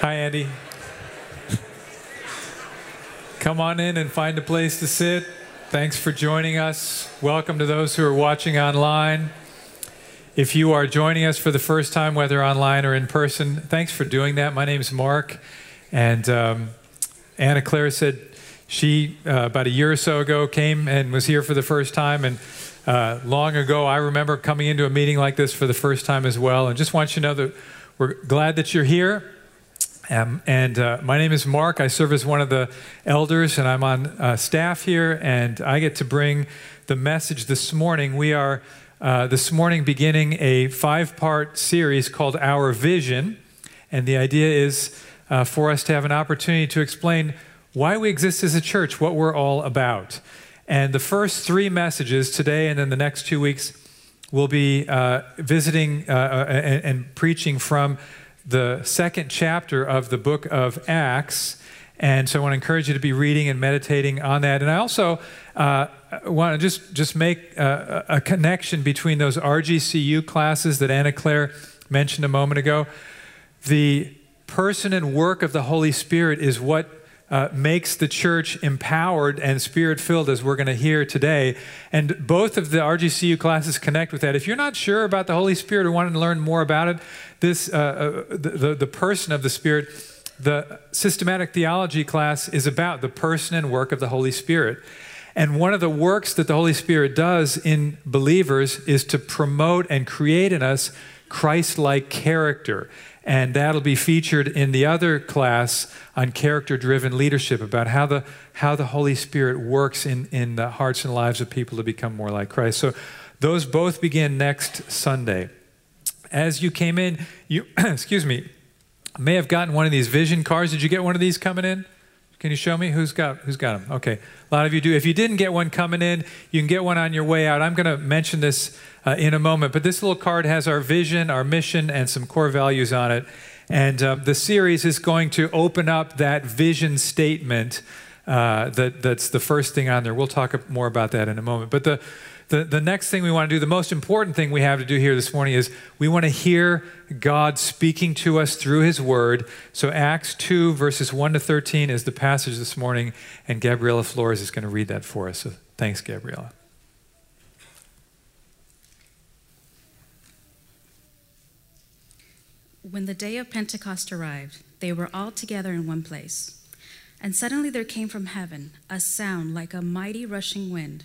Hi, Andy. Come on in and find a place to sit. Thanks for joining us. Welcome to those who are watching online. If you are joining us for the first time, whether online or in person, thanks for doing that. My name is Mark, and um, Anna Claire said she, uh, about a year or so ago, came and was here for the first time. And uh, long ago, I remember coming into a meeting like this for the first time as well. And just want you to know that we're glad that you're here. Um, and uh, my name is Mark. I serve as one of the elders, and I'm on uh, staff here. And I get to bring the message this morning. We are uh, this morning beginning a five part series called Our Vision. And the idea is uh, for us to have an opportunity to explain why we exist as a church, what we're all about. And the first three messages today and then the next two weeks will be uh, visiting uh, and, and preaching from the second chapter of the book of Acts. And so I want to encourage you to be reading and meditating on that. And I also uh, want to just, just make a, a, connection between those RGCU classes that Anna Claire mentioned a moment ago. The person and work of the Holy Spirit is what uh, makes the church empowered and spirit filled, as we're going to hear today. And both of the RGCU classes connect with that. If you're not sure about the Holy Spirit or wanting to learn more about it, this, uh, uh, the, the, the person of the Spirit, the systematic theology class is about the person and work of the Holy Spirit. And one of the works that the Holy Spirit does in believers is to promote and create in us Christ like character. And that'll be featured in the other class on character driven leadership about how the, how the Holy Spirit works in, in the hearts and lives of people to become more like Christ. So those both begin next Sunday as you came in, you, excuse me, may have gotten one of these vision cards. Did you get one of these coming in? Can you show me who's got who's got them? Okay, a lot of you do. If you didn't get one coming in, you can get one on your way out. I'm going to mention this uh, in a moment, but this little card has our vision, our mission, and some core values on it. And uh, the series is going to open up that vision statement. Uh, that that's the first thing on there. We'll talk more about that in a moment. But the the, the next thing we want to do, the most important thing we have to do here this morning is we want to hear God speaking to us through His Word. So, Acts 2, verses 1 to 13 is the passage this morning, and Gabriela Flores is going to read that for us. So, thanks, Gabriela. When the day of Pentecost arrived, they were all together in one place. And suddenly there came from heaven a sound like a mighty rushing wind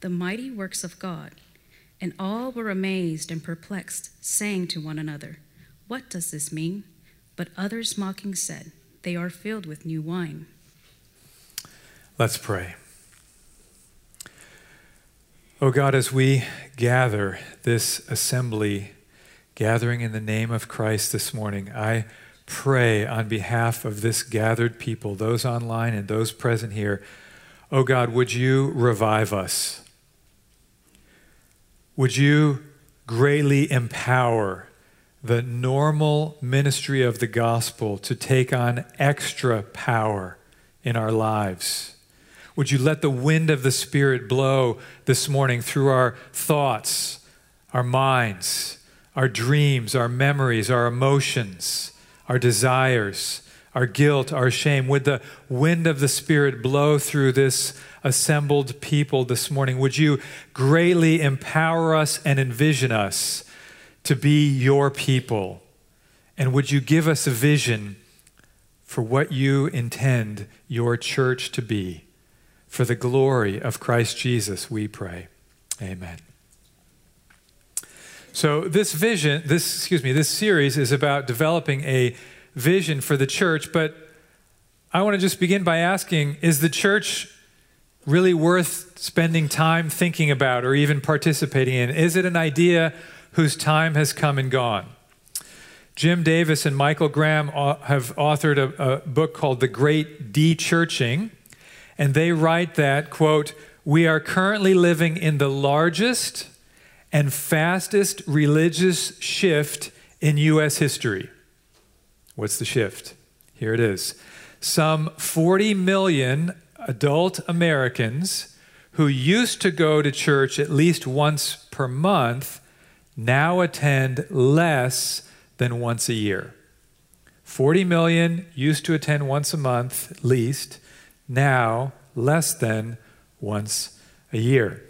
the mighty works of God. And all were amazed and perplexed, saying to one another, What does this mean? But others mocking said, They are filled with new wine. Let's pray. Oh God, as we gather this assembly, gathering in the name of Christ this morning, I pray on behalf of this gathered people, those online and those present here, oh God, would you revive us? Would you greatly empower the normal ministry of the gospel to take on extra power in our lives? Would you let the wind of the Spirit blow this morning through our thoughts, our minds, our dreams, our memories, our emotions, our desires, our guilt, our shame? Would the wind of the Spirit blow through this assembled people this morning. Would you greatly empower us and envision us to be your people? And would you give us a vision for what you intend your church to be. For the glory of Christ Jesus, we pray. Amen. So this vision, this excuse me, this series is about developing a vision for the church, but I want to just begin by asking is the church really worth spending time thinking about or even participating in? Is it an idea whose time has come and gone? Jim Davis and Michael Graham uh, have authored a, a book called The Great De-Churching, and they write that, quote, we are currently living in the largest and fastest religious shift in U.S. history. What's the shift? Here it is. Some 40 million adult Americans who used to go to church at least once per month now attend less than once a year. 40 million used to attend once a month at least, now less than once a year.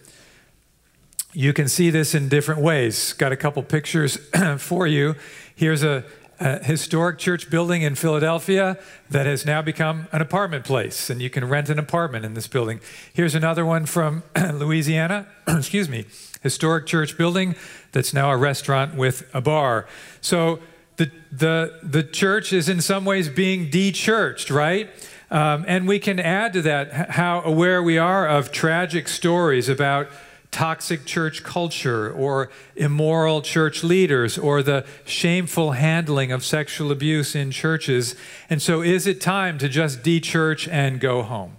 You can see this in different ways. Got a couple pictures for you. Here's a a historic church building in Philadelphia that has now become an apartment place, and you can rent an apartment in this building. Here's another one from Louisiana, excuse me, historic church building that's now a restaurant with a bar. So the, the, the church is in some ways being de churched, right? Um, and we can add to that how aware we are of tragic stories about toxic church culture or immoral church leaders or the shameful handling of sexual abuse in churches. And so, is it time to just de church and go home?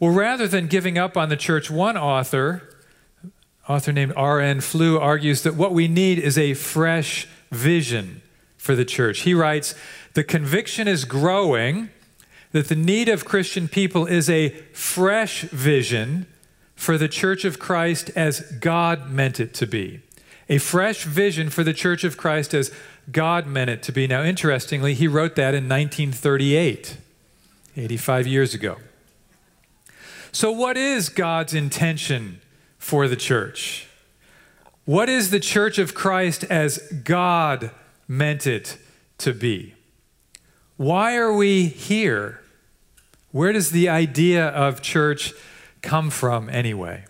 Well, rather than giving up on the church, one author, author named R.N. Flew, argues that what we need is a fresh vision for the church. He writes, The conviction is growing that the need of Christian people is a fresh vision for the church of Christ as God meant it to be. A fresh vision for the church of Christ as God meant it to be. Now, interestingly, he wrote that in 1938, 85 years ago. So, what is God's intention for the church? What is the church of Christ as God meant it to be? Why are we here? Where does the idea of church come from anyway?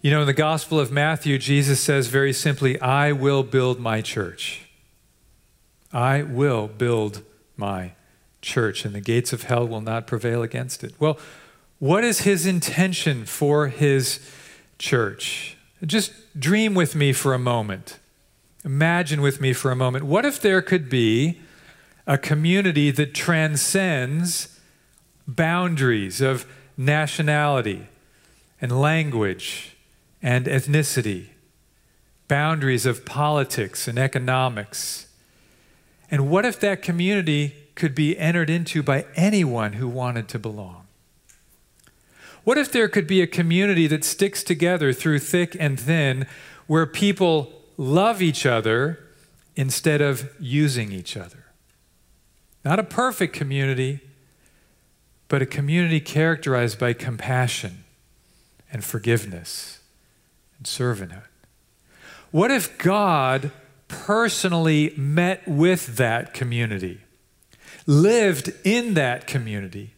You know, in the Gospel of Matthew, Jesus says very simply, I will build my church. I will build my church, and the gates of hell will not prevail against it. Well, what is his intention for his church? Just dream with me for a moment. Imagine with me for a moment. What if there could be a community that transcends boundaries of nationality and language and ethnicity, boundaries of politics and economics. And what if that community could be entered into by anyone who wanted to belong? What if there could be a community that sticks together through thick and thin, where people love each other instead of using each other? Not a perfect community, but a community characterized by compassion and forgiveness and servanthood. What if God personally met with that community, lived in that community,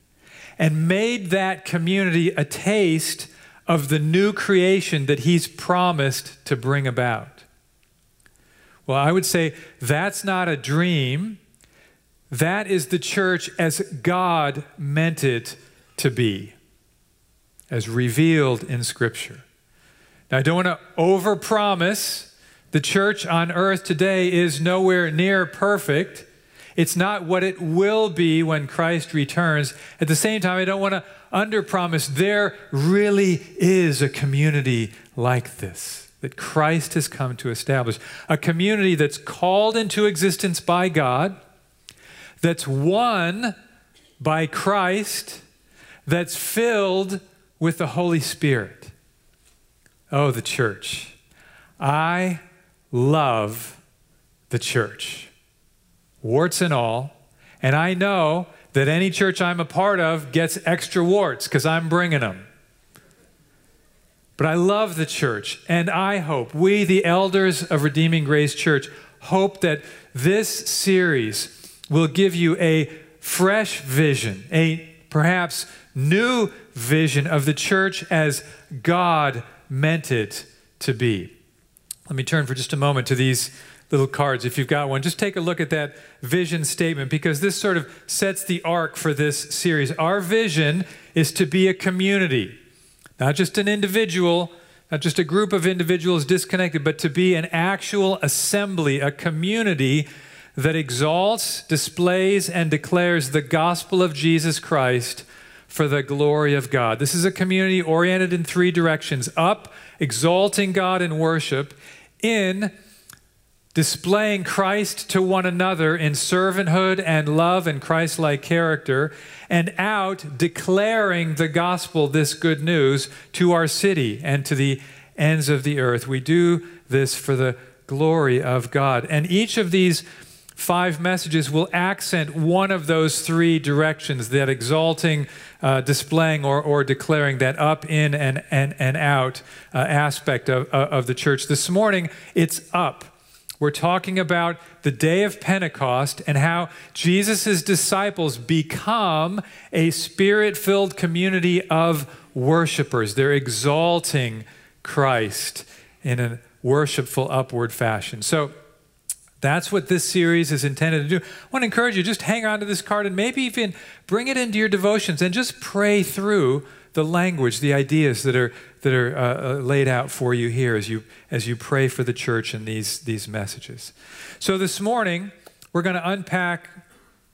and made that community a taste of the new creation that He's promised to bring about? Well, I would say that's not a dream. That is the church as God meant it to be, as revealed in Scripture. Now, I don't want to overpromise. The church on earth today is nowhere near perfect. It's not what it will be when Christ returns. At the same time, I don't want to underpromise. There really is a community like this that Christ has come to establish. A community that's called into existence by God that's won by Christ, that's filled with the Holy Spirit. Oh, the church. I love the church, warts and all. And I know that any church I'm a part of gets extra warts because I'm bringing them. But I love the church, and I hope, we, the elders of Redeeming Grace Church, hope that this series will give you a fresh vision, a perhaps new vision of the church as God meant it to be. Let me turn for just a moment to these little cards if you've got one. Just take a look at that vision statement because this sort of sets the arc for this series. Our vision is to be a community, not just an individual, not just a group of individuals disconnected, but to be an actual assembly, a community that exalts, displays, and declares the gospel of Jesus Christ for the glory of God. This is a community oriented in three directions up, exalting God in worship, in displaying Christ to one another in servanthood and love and Christ like character, and out declaring the gospel, this good news, to our city and to the ends of the earth. We do this for the glory of God. And each of these five messages will accent one of those three directions that exalting, uh, displaying, or, or declaring that up, in, and, and, and out uh, aspect of, uh, of the church. This morning, it's up. We're talking about the day of Pentecost and how Jesus' disciples become a spirit filled community of worshipers. They're exalting Christ in a worshipful, upward fashion. So, that's what this series is intended to do. I want to encourage you just hang on to this card and maybe even bring it into your devotions and just pray through the language, the ideas that are that are uh, uh, laid out for you here as you as you pray for the church in these these messages. So this morning we're going to unpack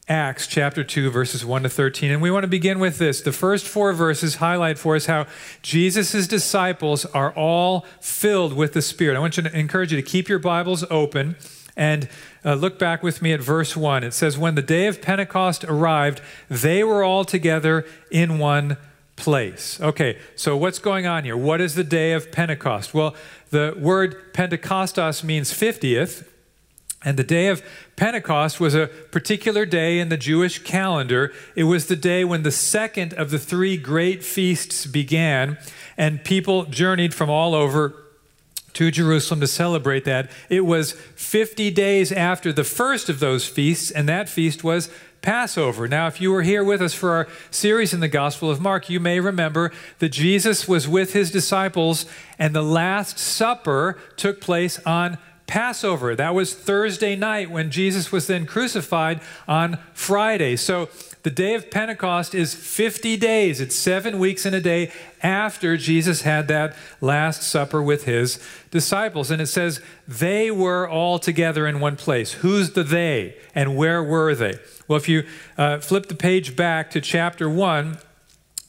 Acts chapter 2, verses 1 to 13. And we want to begin with this. The first four verses highlight for us how Jesus' disciples are all filled with the Spirit. I want you to encourage you to keep your Bibles open and uh, look back with me at verse 1. It says, When the day of Pentecost arrived, they were all together in one place. Okay, so what's going on here? What is the day of Pentecost? Well, the word Pentecostos means 50th. And the day of Pentecost was a particular day in the Jewish calendar. It was the day when the second of the three great feasts began, and people journeyed from all over to Jerusalem to celebrate that. It was 50 days after the first of those feasts, and that feast was Passover. Now, if you were here with us for our series in the Gospel of Mark, you may remember that Jesus was with his disciples, and the Last Supper took place on Passover. That was Thursday night when Jesus was then crucified on Friday. So the day of Pentecost is 50 days. It's seven weeks and a day after Jesus had that Last Supper with his disciples. And it says, they were all together in one place. Who's the they and where were they? Well, if you uh, flip the page back to chapter 1,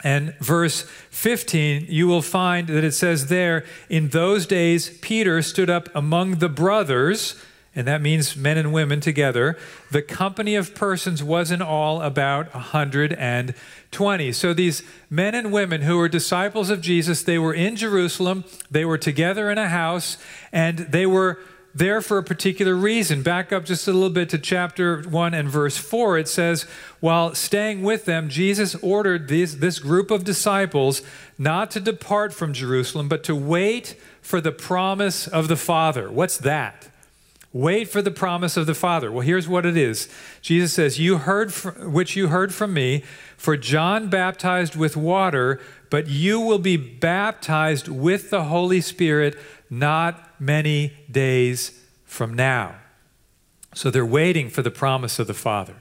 and verse 15, you will find that it says there, in those days, Peter stood up among the brothers and that means men and women together. The company of persons was in all about 120. So these men and women who were disciples of Jesus, they were in Jerusalem, they were together in a house, and they were there for a particular reason. Back up just a little bit to chapter 1 and verse 4. It says, While staying with them, Jesus ordered these, this group of disciples not to depart from Jerusalem, but to wait for the promise of the Father. What's that? Wait for the promise of the Father. Well, here's what it is. Jesus says, "You heard which you heard from me, for John baptized with water, but you will be baptized with the Holy Spirit not many days from now." So they're waiting for the promise of the Father.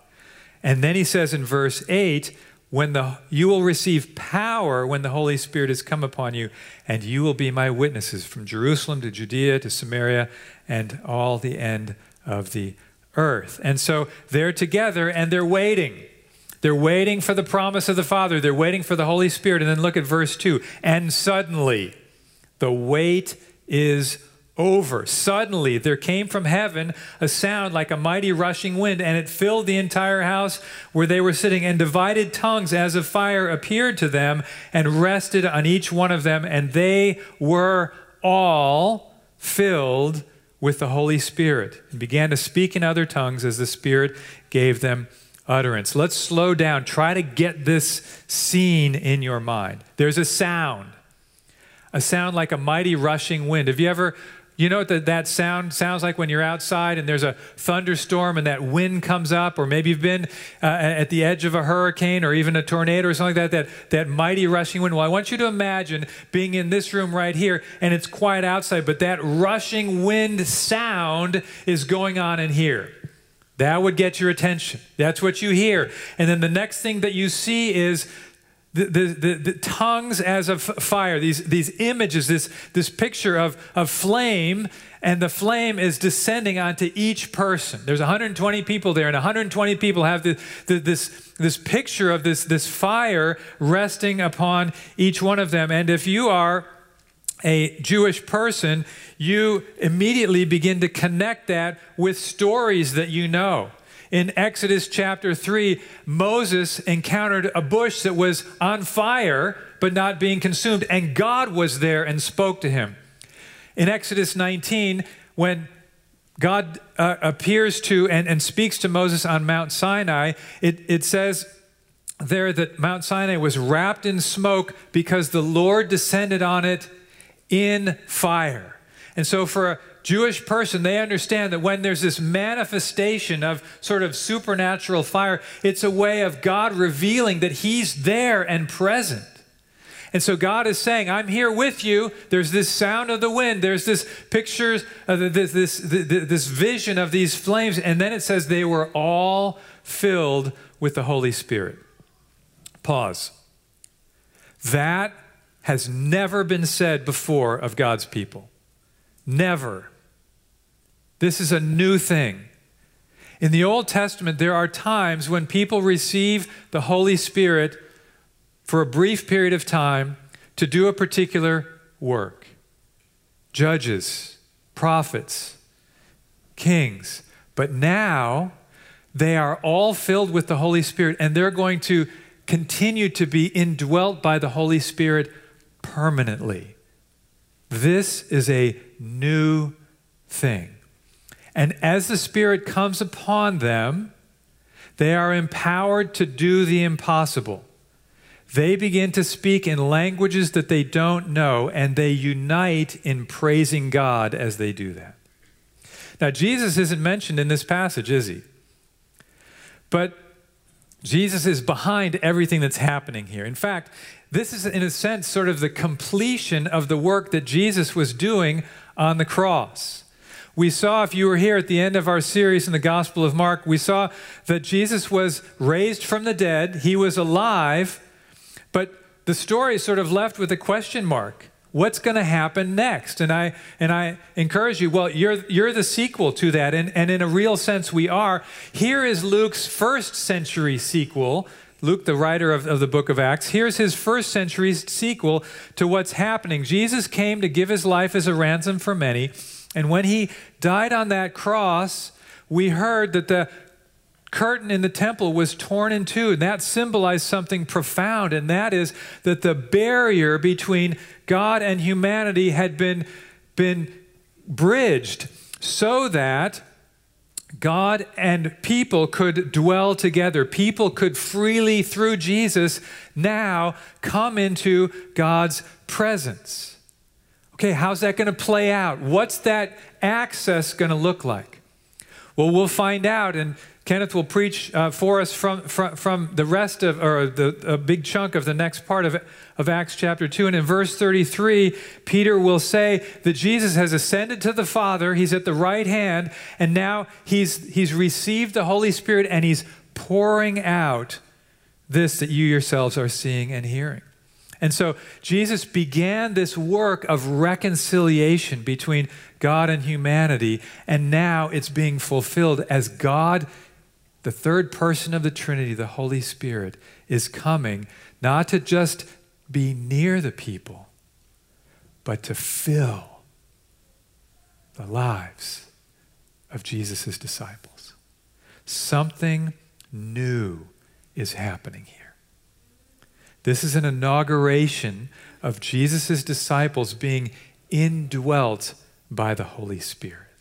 And then he says in verse 8, when the you will receive power when the holy spirit has come upon you and you will be my witnesses from jerusalem to judea to samaria and all the end of the earth and so they're together and they're waiting they're waiting for the promise of the father they're waiting for the holy spirit and then look at verse 2 and suddenly the wait is over. Suddenly, there came from heaven a sound like a mighty rushing wind, and it filled the entire house where they were sitting. And divided tongues as of fire appeared to them and rested on each one of them, and they were all filled with the Holy Spirit and began to speak in other tongues as the Spirit gave them utterance. Let's slow down. Try to get this scene in your mind. There's a sound, a sound like a mighty rushing wind. Have you ever You know what the, that sound sounds like when you're outside and there's a thunderstorm and that wind comes up, or maybe you've been uh, at the edge of a hurricane or even a tornado or something like that, that, that mighty rushing wind. Well, I want you to imagine being in this room right here and it's quiet outside, but that rushing wind sound is going on in here. That would get your attention. That's what you hear. And then the next thing that you see is the, the, the, tongues as of fire, these, these images, this, this picture of, of flame, and the flame is descending onto each person. There's 120 people there, and 120 people have the, the, this, this picture of this, this fire resting upon each one of them. And if you are a Jewish person, you immediately begin to connect that with stories that you know. In Exodus chapter 3, Moses encountered a bush that was on fire but not being consumed, and God was there and spoke to him. In Exodus 19, when God uh, appears to and, and speaks to Moses on Mount Sinai, it, it says there that Mount Sinai was wrapped in smoke because the Lord descended on it in fire. And so, for a Jewish person, they understand that when there's this manifestation of sort of supernatural fire, it's a way of God revealing that He's there and present. And so God is saying, I'm here with you. There's this sound of the wind. There's this pictures, uh, this, this, this vision of these flames. And then it says they were all filled with the Holy Spirit. Pause. That has never been said before of God's people. Never. This is a new thing. In the Old Testament, there are times when people receive the Holy Spirit for a brief period of time to do a particular work. Judges, prophets, kings. But now they are all filled with the Holy Spirit and they're going to continue to be indwelt by the Holy Spirit permanently. This is a new thing. And as the Spirit comes upon them, they are empowered to do the impossible. They begin to speak in languages that they don't know, and they unite in praising God as they do that. Now, Jesus isn't mentioned in this passage, is he? But Jesus is behind everything that's happening here. In fact, this is, in a sense, sort of the completion of the work that Jesus was doing on the cross. We saw, if you were here at the end of our series in the Gospel of Mark, we saw that Jesus was raised from the dead, he was alive, but the story is sort of left with a question mark. What's going to happen next? And I and I encourage you, well, you're you're the sequel to that, and, and in a real sense we are. Here is Luke's first century sequel Luke, the writer of, of, the book of Acts, here's his first century sequel to what's happening. Jesus came to give his life as a ransom for many. And when he died on that cross, we heard that the curtain in the temple was torn in two. And that symbolized something profound, and that is that the barrier between God and humanity had been, been bridged so that God and people could dwell together. People could freely, through Jesus, now come into God's presence. Okay, how's that going to play out? What's that access going to look like? Well, we'll find out, and Kenneth will preach uh, for us from, from, from the rest of, or the, a big chunk of the next part of, of Acts chapter 2. And in verse 33, Peter will say that Jesus has ascended to the Father, he's at the right hand, and now he's, he's received the Holy Spirit and he's pouring out this that you yourselves are seeing and hearing. And so Jesus began this work of reconciliation between God and humanity, and now it's being fulfilled as God, the third person of the Trinity, the Holy Spirit, is coming not to just be near the people, but to fill the lives of Jesus' disciples. Something new is happening here. This is an inauguration of Jesus' disciples being indwelt by the Holy Spirit.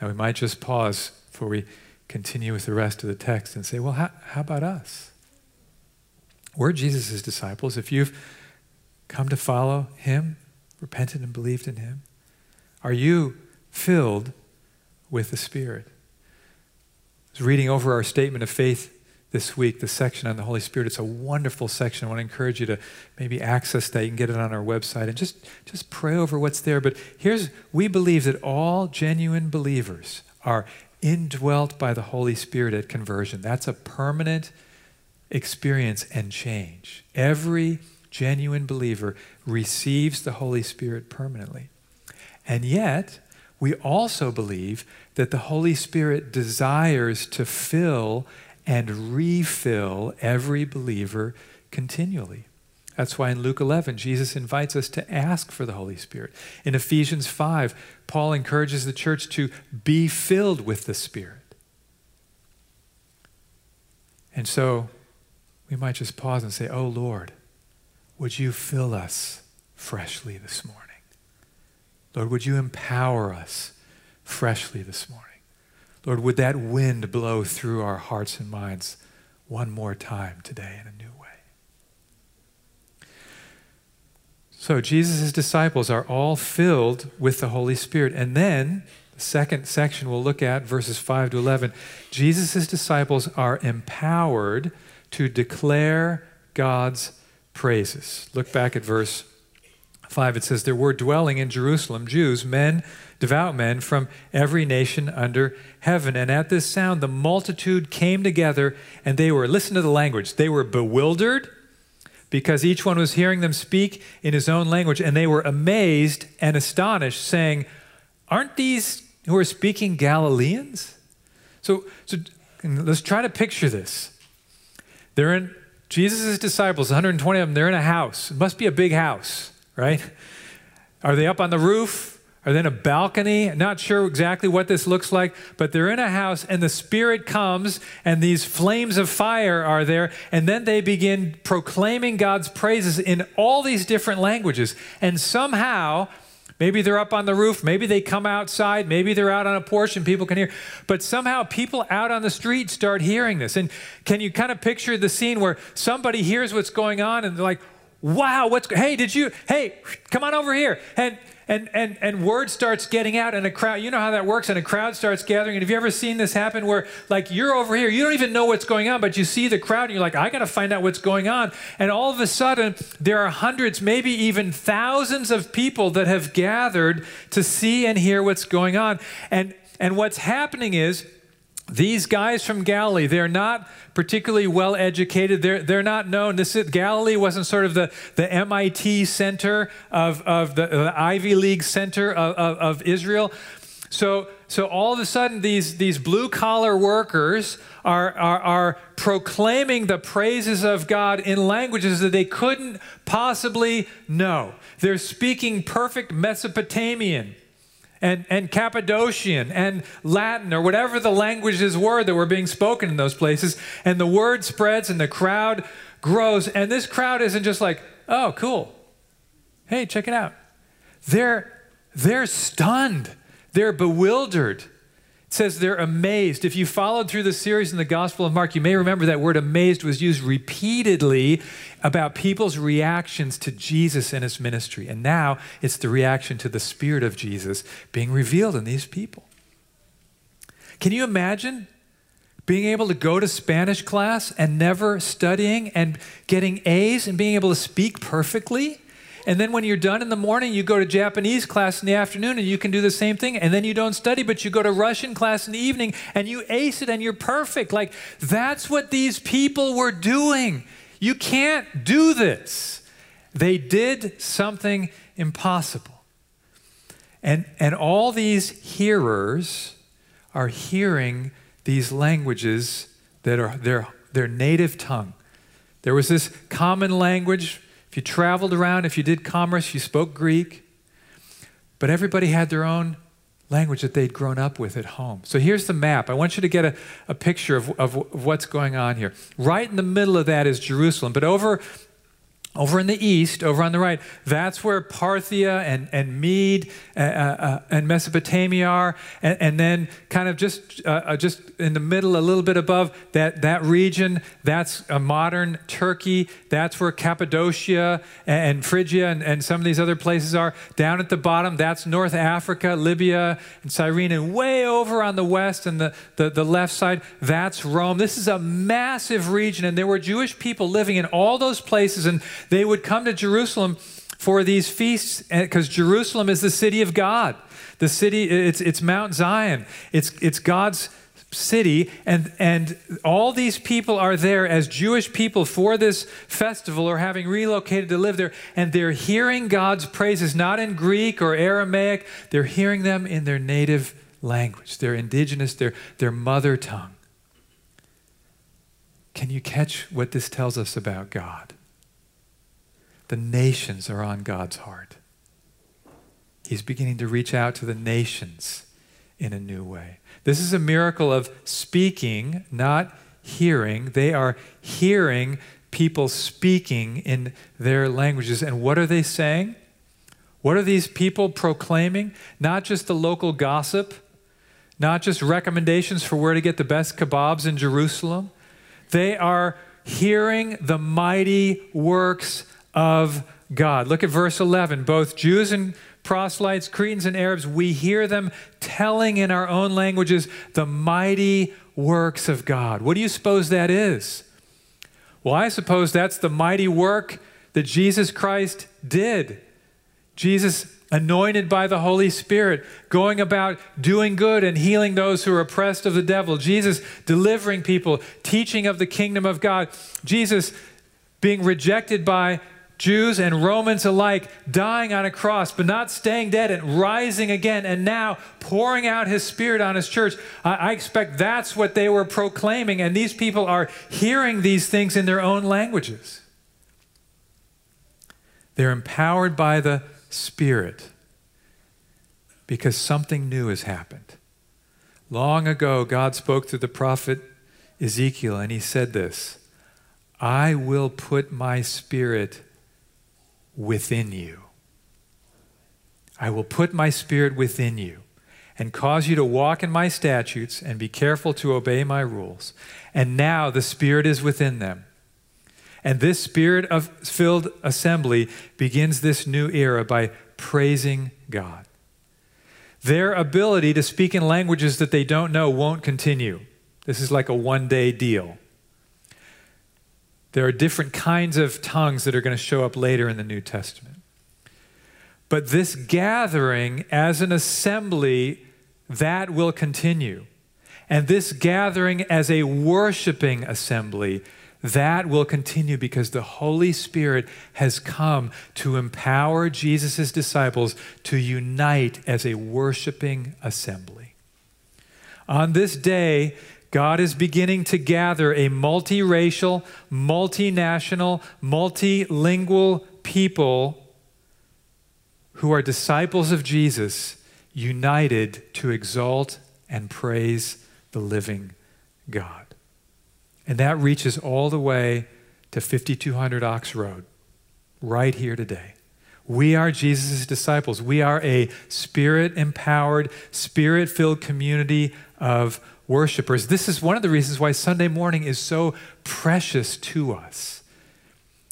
Now, we might just pause before we continue with the rest of the text and say, well, how, how about us? We're Jesus' disciples. If you've come to follow him, repented and believed in him, Are you filled with the Spirit? I was reading over our statement of faith this week, the section on the Holy Spirit. It's a wonderful section. I want to encourage you to maybe access that. You can get it on our website and just, just pray over what's there. But here's we believe that all genuine believers are indwelt by the Holy Spirit at conversion. That's a permanent experience and change. Every genuine believer receives the Holy Spirit permanently. And yet, we also believe that the Holy Spirit desires to fill and refill every believer continually. That's why in Luke 11, Jesus invites us to ask for the Holy Spirit. In Ephesians 5, Paul encourages the church to be filled with the Spirit. And so we might just pause and say, Oh Lord, would you fill us freshly this morning? Lord, would you empower us freshly this morning? Lord, would that wind blow through our hearts and minds one more time today in a new way? So, Jesus' disciples are all filled with the Holy Spirit. And then, the second section we'll look at, verses 5 to 11, Jesus' disciples are empowered to declare God's praises. Look back at verse 5. It says, There were dwelling in Jerusalem Jews, men, devout men from every nation under heaven. And at this sound, the multitude came together and they were, listen to the language, they were bewildered because each one was hearing them speak in his own language. And they were amazed and astonished, saying, Aren't these who are speaking Galileans? So, so let's try to picture this. They're in Jesus' disciples, 120 of them, they're in a house. It must be a big house, right? Are they up on the roof? Are they in a balcony? Not sure exactly what this looks like, but they're in a house and the Spirit comes and these flames of fire are there. And then they begin proclaiming God's praises in all these different languages. And somehow, maybe they're up on the roof, maybe they come outside, maybe they're out on a porch and people can hear. But somehow people out on the street start hearing this. And can you kind of picture the scene where somebody hears what's going on and they're like, wow, what's, hey, did you, hey, come on over here. And, and, and, and word starts getting out and a crowd you know how that works and a crowd starts gathering. And have you ever seen this happen where like you're over here you don't even know what's going on but you see the crowd and you're like i got to find out what's going on. And all of a sudden there are hundreds maybe even thousands of people that have gathered to see and hear what's going on. And and what's happening is these guys from Galilee, they're not particularly well educated. They're, they're not known. This is, Galilee wasn't sort of the, the MIT center of, of the, the Ivy League center of, of, of Israel. So, so all of a sudden, these, these blue collar workers are, are, are proclaiming the praises of God in languages that they couldn't possibly know. They're speaking perfect Mesopotamian and, and Cappadocian and Latin or whatever the languages were that were being spoken in those places. And the word spreads and the crowd grows. And this crowd isn't just like, oh, cool. Hey, check it out. They're, they're stunned, they're bewildered says they're amazed. If you followed through the series in the Gospel of Mark, you may remember that word amazed was used repeatedly about people's reactions to Jesus and his ministry. And now it's the reaction to the Spirit of Jesus being revealed in these people. Can you imagine being able to go to Spanish class and never studying and getting A's and being able to speak perfectly? And then when you're done in the morning, you go to Japanese class in the afternoon and you can do the same thing. And then you don't study, but you go to Russian class in the evening and you ace it and you're perfect. Like that's what these people were doing. You can't do this. They did something impossible. And, and all these hearers are hearing these languages that are their, their native tongue. There was this common language if you traveled around, if you did commerce, you spoke Greek. But everybody had their own language that they'd grown up with at home. So here's the map. I want you to get a, a picture of, of, of what's going on here. Right in the middle of that is Jerusalem. But over over in the east, over on the right, that's where Parthia and, and Mede uh, uh, uh and Mesopotamia are. And, and then, kind of just, uh, uh, just in the middle, a little bit above that, that region, that's modern Turkey. That's where Cappadocia and, and Phrygia and, and some of these other places are. Down at the bottom, that's North Africa, Libya, and Cyrene. And way over on the west and the, the, the left side, that's Rome. This is a massive region. And there were Jewish people living in all those places. And they would come to Jerusalem for these feasts eh, because Jerusalem is the city of God. The city, it's, it's Mount Zion. It's, it's God's city, and, and all these people are there as Jewish people for this festival or having relocated to live there, and they're hearing God's praises, not in Greek or Aramaic, they're hearing them in their native language, their indigenous, their, their mother tongue. Can you catch what this tells us about God? The nations are on God's heart. He's beginning to reach out to the nations in a new way. This is a miracle of speaking, not hearing. They are hearing people speaking in their languages. And what are they saying? What are these people proclaiming? Not just the local gossip, not just recommendations for where to get the best kebabs in Jerusalem. They are hearing the mighty works of God. Look at verse 11. Both Jews and proselytes, Cretans and Arabs, we hear them telling in our own languages the mighty works of God. What do you suppose that is? Well, I suppose that's the mighty work that Jesus Christ did. Jesus, anointed by the Holy Spirit, going about doing good and healing those who are oppressed of the devil. Jesus delivering people, teaching of the kingdom of God. Jesus being rejected by Jews and Romans alike, dying on a cross, but not staying dead and rising again, and now pouring out his spirit on his church. I, expect that's what they were proclaiming, and these people are hearing these things in their own languages. They're empowered by the Spirit because something new has happened. Long ago, God spoke through the prophet Ezekiel, and he said this I will put my spirit within you. I will put my spirit within you and cause you to walk in my statutes and be careful to obey my rules. And now the Spirit is within them. And this spirit of filled assembly begins this new era by praising God. Their ability to speak in languages that they don't know won't continue. This is like a one day deal. There are different kinds of tongues that are going to show up later in the New Testament. But this gathering as an assembly, that will continue. And this gathering as a worshiping assembly, that will continue because the Holy Spirit has come to empower Jesus' disciples to unite as a worshiping assembly. On this day, God is beginning to gather a multiracial, multinational, multilingual people who are disciples of Jesus, united to exalt and praise the living God. And that reaches all the way to 5200 Ox Road, right here today. We are Jesus' disciples. We are a spirit empowered, spirit filled community of worshipers. This is one of the reasons why Sunday morning is so precious to us,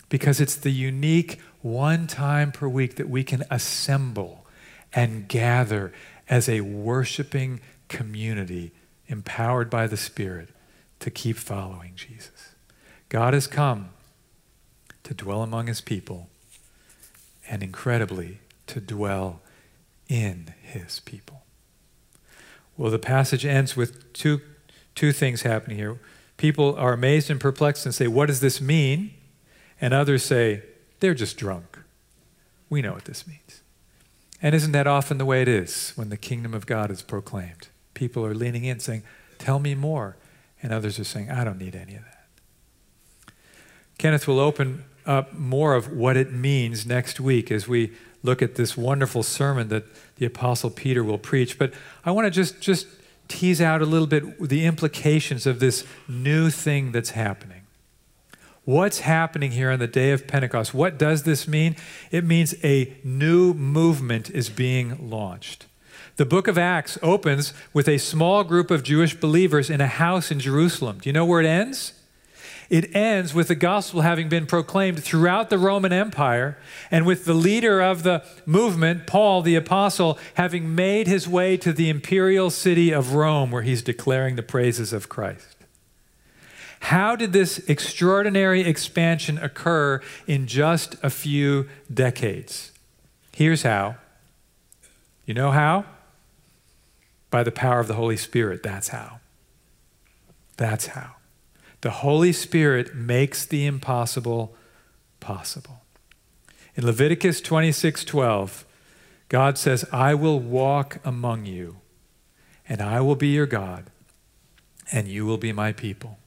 because it's the unique one time per week that we can assemble and gather as a worshiping community empowered by the Spirit to keep following Jesus. God has come to dwell among his people and incredibly to dwell in his people. Well, the passage ends with two, two things happening here. People are amazed and perplexed and say, What does this mean? And others say, They're just drunk. We know what this means. And isn't that often the way it is when the kingdom of God is proclaimed? People are leaning in saying, Tell me more. And others are saying, I don't need any of that. Kenneth will open up more of what it means next week as we look at this wonderful sermon that the Apostle Peter will preach. But I want to just, just tease out a little bit the implications of this new thing that's happening. What's happening here on the day of Pentecost? What does this mean? It means a new movement is being launched. The book of Acts opens with a small group of Jewish believers in a house in Jerusalem. Do you know where it ends? It ends with the gospel having been proclaimed throughout the Roman Empire, and with the leader of the movement, Paul the Apostle, having made his way to the imperial city of Rome, where he's declaring the praises of Christ. How did this extraordinary expansion occur in just a few decades? Here's how. You know how? By the power of the Holy Spirit. That's how. That's how. The Holy Spirit makes the impossible possible. In Leviticus 26 12, God says, I will walk among you, and I will be your God, and you will be my people.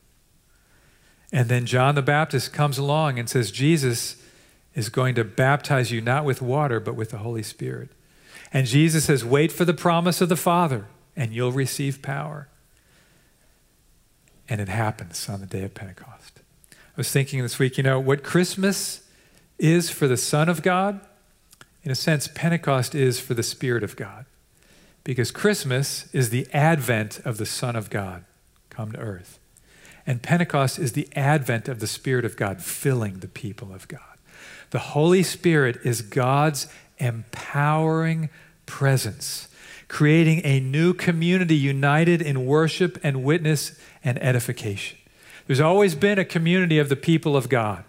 And then John the Baptist comes along and says, Jesus is going to baptize you not with water, but with the Holy Spirit. And Jesus says, Wait for the promise of the Father, and you'll receive power. And it happens on the day of Pentecost. I was thinking this week, you know, what Christmas is for the Son of God, in a sense, Pentecost is for the Spirit of God. Because Christmas is the advent of the Son of God come to earth. And Pentecost is the advent of the Spirit of God filling the people of God. The Holy Spirit is God's empowering presence, creating a new community united in worship and witness and edification. There's always been a community of the people of God.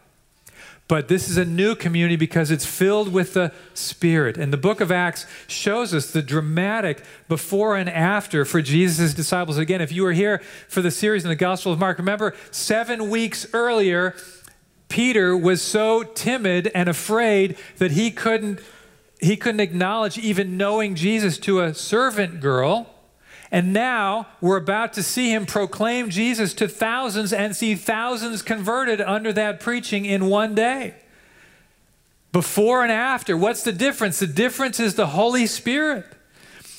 But this is a new community because it's filled with the Spirit. And the book of Acts shows us the dramatic before and after for Jesus' disciples. Again, if you were here for the series in the Gospel of Mark, remember seven weeks earlier, Peter was so timid and afraid that he couldn't, he couldn't acknowledge even knowing Jesus to a servant girl. And now we're about to see him proclaim Jesus to thousands and see thousands converted under that preaching in one day. Before and after, what's the difference? The difference is the Holy Spirit.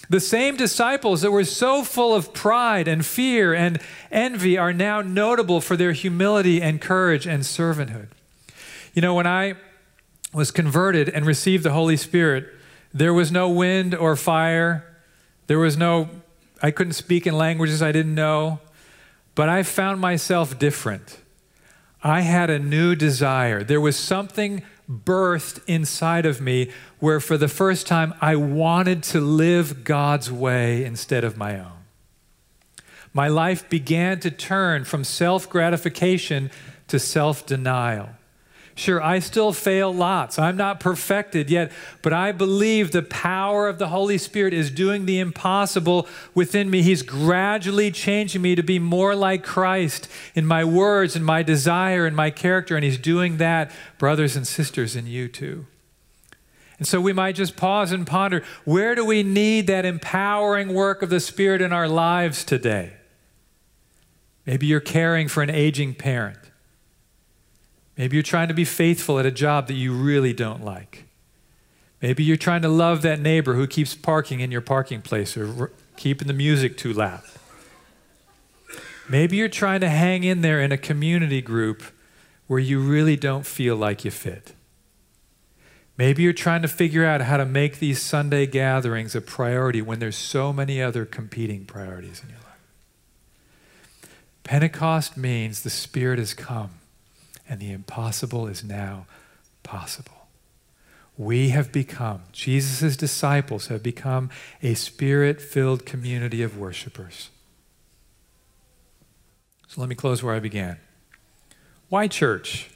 The same disciples that were so full of pride and fear and envy are now notable for their humility and courage and servanthood. You know, when I was converted and received the Holy Spirit, there was no wind or fire, there was no I couldn't speak in languages I didn't know, but I found myself different. I had a new desire. There was something birthed inside of me where, for the first time, I wanted to live God's way instead of my own. My life began to turn from self gratification to self denial. Sure, I still fail lots. I'm not perfected yet, but I believe the power of the Holy Spirit is doing the impossible within me. He's gradually changing me to be more like Christ in my words and my desire and my character, and He's doing that, brothers and sisters, in you too. And so we might just pause and ponder where do we need that empowering work of the Spirit in our lives today? Maybe you're caring for an aging parent. Maybe you're trying to be faithful at a job that you really don't like. Maybe you're trying to love that neighbor who keeps parking in your parking place or keeping the music too loud. Maybe you're trying to hang in there in a community group where you really don't feel like you fit. Maybe you're trying to figure out how to make these Sunday gatherings a priority when there's so many other competing priorities in your life. Pentecost means the Spirit has come and the impossible is now possible. We have become, Jesus' disciples have become a spirit filled community of worshipers. So let me close where I began. Why church?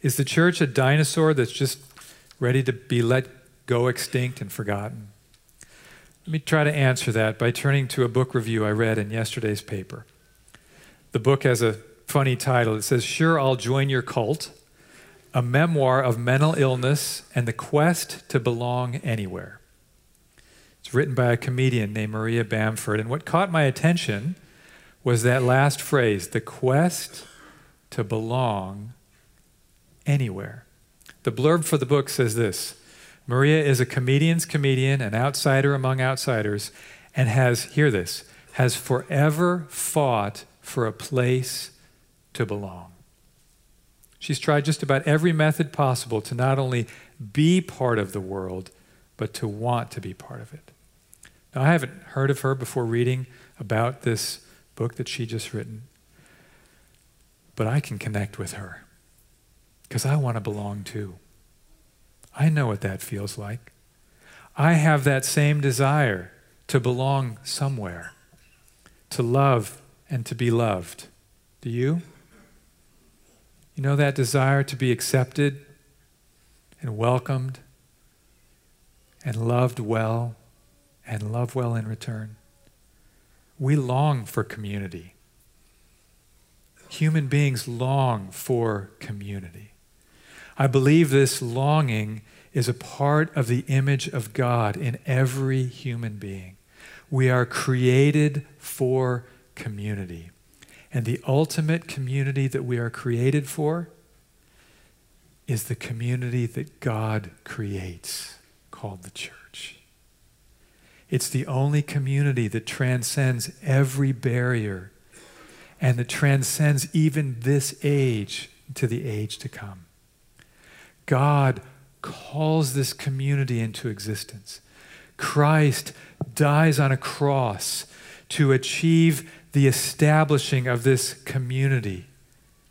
Is the church a dinosaur that's just ready to be let go extinct and forgotten? Let me try to answer that by turning to a book review I read in yesterday's paper. The book has a funny title. It says, Sure, I'll Join Your Cult, a memoir of mental illness and the quest to belong anywhere. It's written by a comedian named Maria Bamford. And what caught my attention was that last phrase the quest to belong anywhere. The blurb for the book says this Maria is a comedian's comedian, an outsider among outsiders, and has, hear this, has forever fought for a place to belong. She's tried just about every method possible to not only be part of the world, but to want to be part of it. Now, I haven't heard of her before reading about this book that she just written, but I can connect with her because I want to belong too. I know what that feels like. I have that same desire to belong somewhere, to love and to be loved. Do you? You know that desire to be accepted and welcomed and loved well and love well in return. We long for community. Human beings long for community. I believe this longing is a part of the image of God in every human being. We are created for community. And the ultimate community that we are created for is the community that God creates, called the church. It's the only community that transcends every barrier and that transcends even this age to the age to come. God calls this community into existence. Christ dies on a cross to achieve the establishing of this community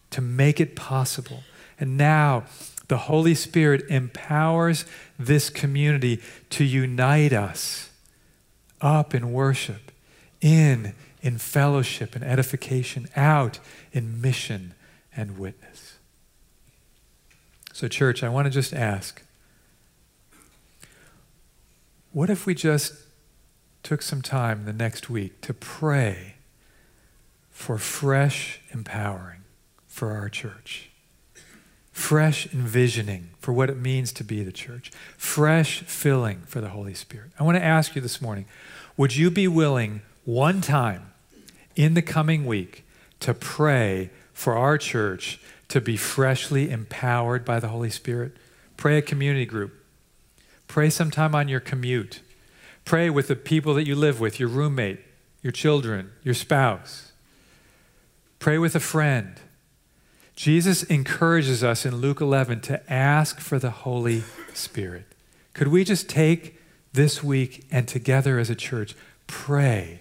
to make it possible. And now the Holy Spirit empowers this community to unite us up in worship, in in fellowship and edification, out in mission and witness. So, church, I want to just ask what if we just took some time the next week to pray for fresh empowering for our church, fresh envisioning for what it means to be the church, fresh filling for the Holy Spirit. I want to ask you this morning would you be willing one time in the coming week to pray for our church to be freshly empowered by the Holy Spirit? Pray a community group. Pray sometime on your commute. Pray with the people that you live with, your roommate, your children, your spouse. Pray with a friend. Jesus encourages us in Luke 11 to ask for the Holy Spirit. Could we just take this week and together as a church pray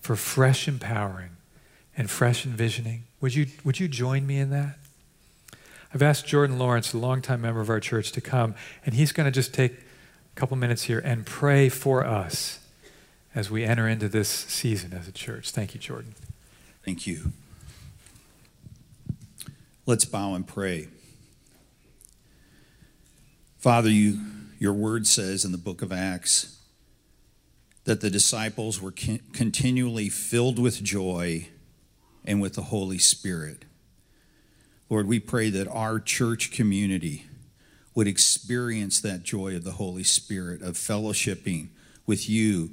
for fresh empowering and fresh envisioning? Would you, would you join me in that? I've asked Jordan Lawrence, a longtime member of our church, to come, and he's going to just take a couple minutes here and pray for us as we enter into this season as a church. Thank you, Jordan. Thank you. Let's bow and pray. Father, you, your word says in the book of Acts that the disciples were continually filled with joy and with the Holy Spirit. Lord, we pray that our church community would experience that joy of the Holy Spirit, of fellowshipping with you,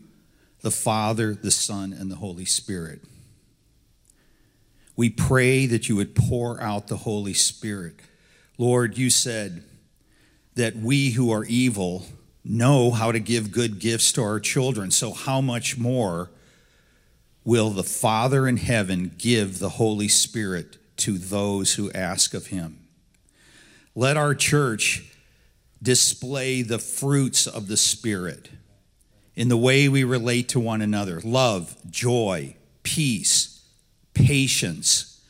the Father, the Son, and the Holy Spirit. We pray that you would pour out the Holy Spirit. Lord, you said that we who are evil know how to give good gifts to our children. So, how much more will the Father in heaven give the Holy Spirit to those who ask of him? Let our church display the fruits of the Spirit in the way we relate to one another love, joy, peace patience,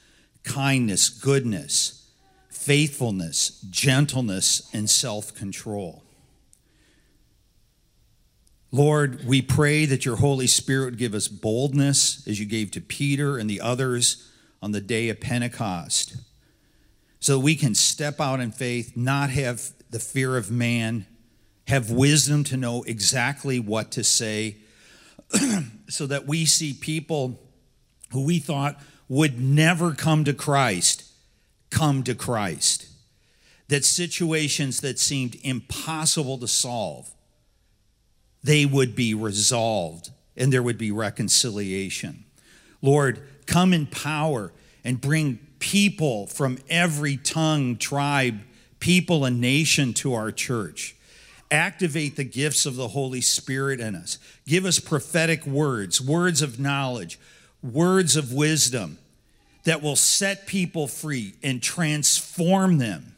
kindness, goodness, faithfulness, gentleness, and self control. Lord, we pray that your Holy Spirit would give us boldness as you gave to Peter and the others on the day of Pentecost, so that we can step out in faith, not have the fear of man, have wisdom to know exactly what to say, so that we see people who we thought would never come to Christ come to Christ. That situations that seemed impossible to solve, they would be resolved and there would be reconciliation. Lord, come in power and bring people from every tongue, tribe, people, and nation to our church. Activate the gifts of the Holy Spirit in us. Give us prophetic words, words of knowledge, words of wisdom that will set people free and transform them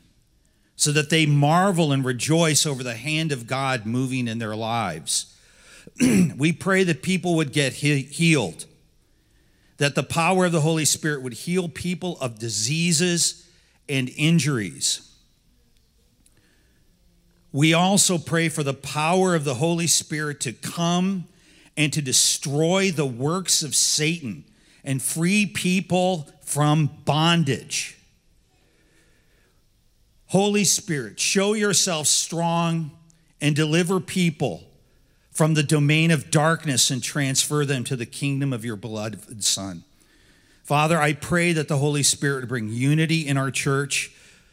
so that they marvel and rejoice over the hand of God moving in their lives. we pray that people would get he- healed, that the power of the Holy Spirit would heal people of diseases and injuries. We also pray for the power of the Holy Spirit to come and to destroy the works of Satan and free people from bondage. Holy Spirit, show yourself strong and deliver people from the domain of darkness and transfer them to the kingdom of your beloved Son. Father, I pray that the Holy Spirit bring unity in our church,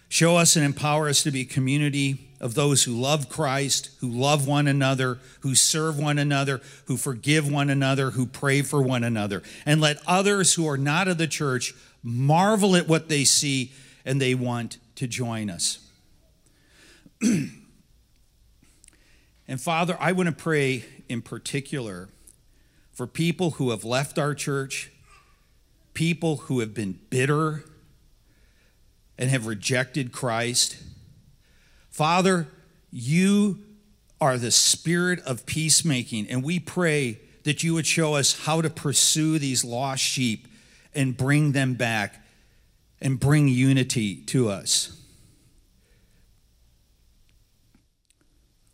show us and empower us to be community of those who love Christ, who love one another, who serve one another, who forgive one another, who pray for one another. And let others who are not of the church marvel at what they see and they want to join us. and Father, I want to pray in particular for people who have left our church, people who have been bitter and have rejected Christ. Father, you are the spirit of peacemaking, and we pray that you would show us how to pursue these lost sheep and bring them back and bring unity to us.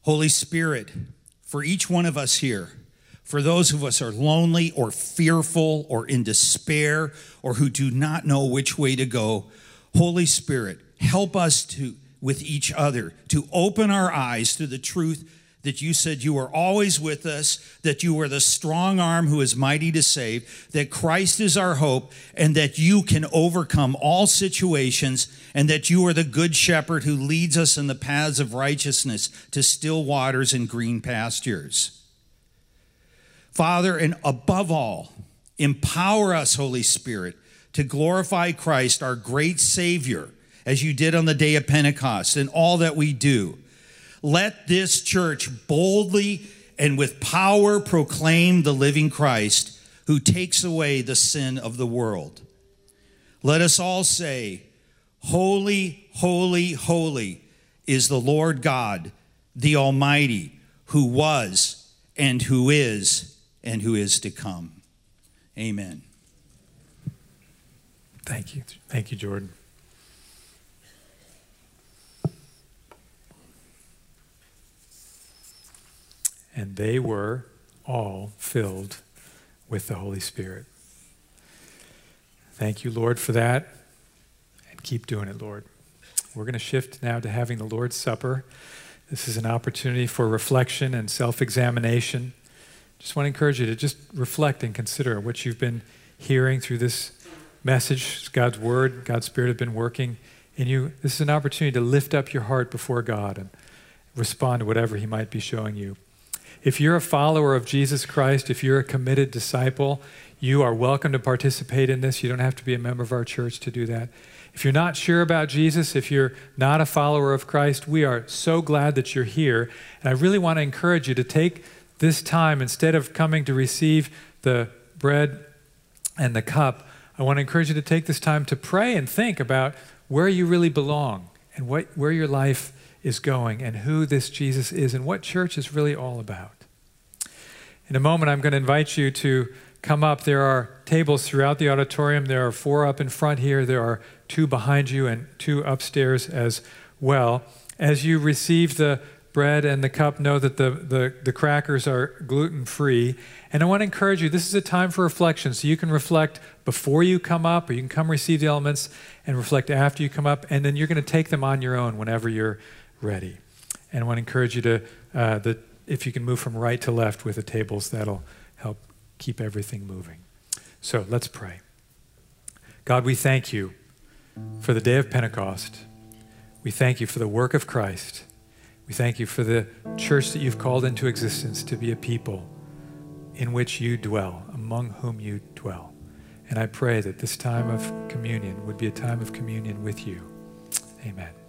Holy Spirit, for each one of us here, for those of us are lonely or fearful or in despair or who do not know which way to go, Holy Spirit, help us to with each other to open our eyes to the truth that you said you are always with us, that you are the strong arm who is mighty to save, that Christ is our hope, and that you can overcome all situations, and that you are the good shepherd who leads us in the paths of righteousness to still waters and green pastures. Father, and above all, empower us, Holy Spirit, to glorify Christ, our great Savior, as you did on the day of Pentecost, in all that we do let this church boldly and with power proclaim the living Christ who takes away the sin of the world. Let us all say, Holy, holy, holy is the Lord God, the Almighty, who was and who is and who is to come. Amen. Thank you. Thank you, Jordan. And they were all filled with the Holy Spirit. Thank you, Lord, for that, and keep doing it, Lord. We're going to shift now to having the Lord's Supper. This is an opportunity for reflection and self examination. Just want to encourage you to just reflect and consider what you've been hearing through this message. God's Word, God's Spirit have been working in you. This is an opportunity to lift up your heart before God and respond to whatever He might be showing you. If you're a follower of Jesus Christ, if you're a committed disciple, you are welcome to participate in this. You don't have to be a member of our church to do that. If you're not sure about Jesus, if you're not a follower of Christ, we are so glad that you're here. And I really want to encourage you to take this time, instead of coming to receive the bread and the cup, I want to encourage you to take this time to pray and think about where you really belong and what, where your life is going and who this Jesus is and what church is really all about. In a moment, I'm going to invite you to come up. There are tables throughout the auditorium. There are four up in front here, there are two behind you, and two upstairs as well. As you receive the bread and the cup, know that the, the, the crackers are gluten free. And I want to encourage you this is a time for reflection. So you can reflect before you come up, or you can come receive the elements and reflect after you come up, and then you're going to take them on your own whenever you're ready. And I want to encourage you to, uh, if you can move from right to left with the tables, that'll help keep everything moving. So let's pray. God, we thank you for the day of Pentecost. We thank you for the work of Christ. We thank you for the church that you've called into existence to be a people in which you dwell, among whom you dwell. And I pray that this time of communion would be a time of communion with you. Amen.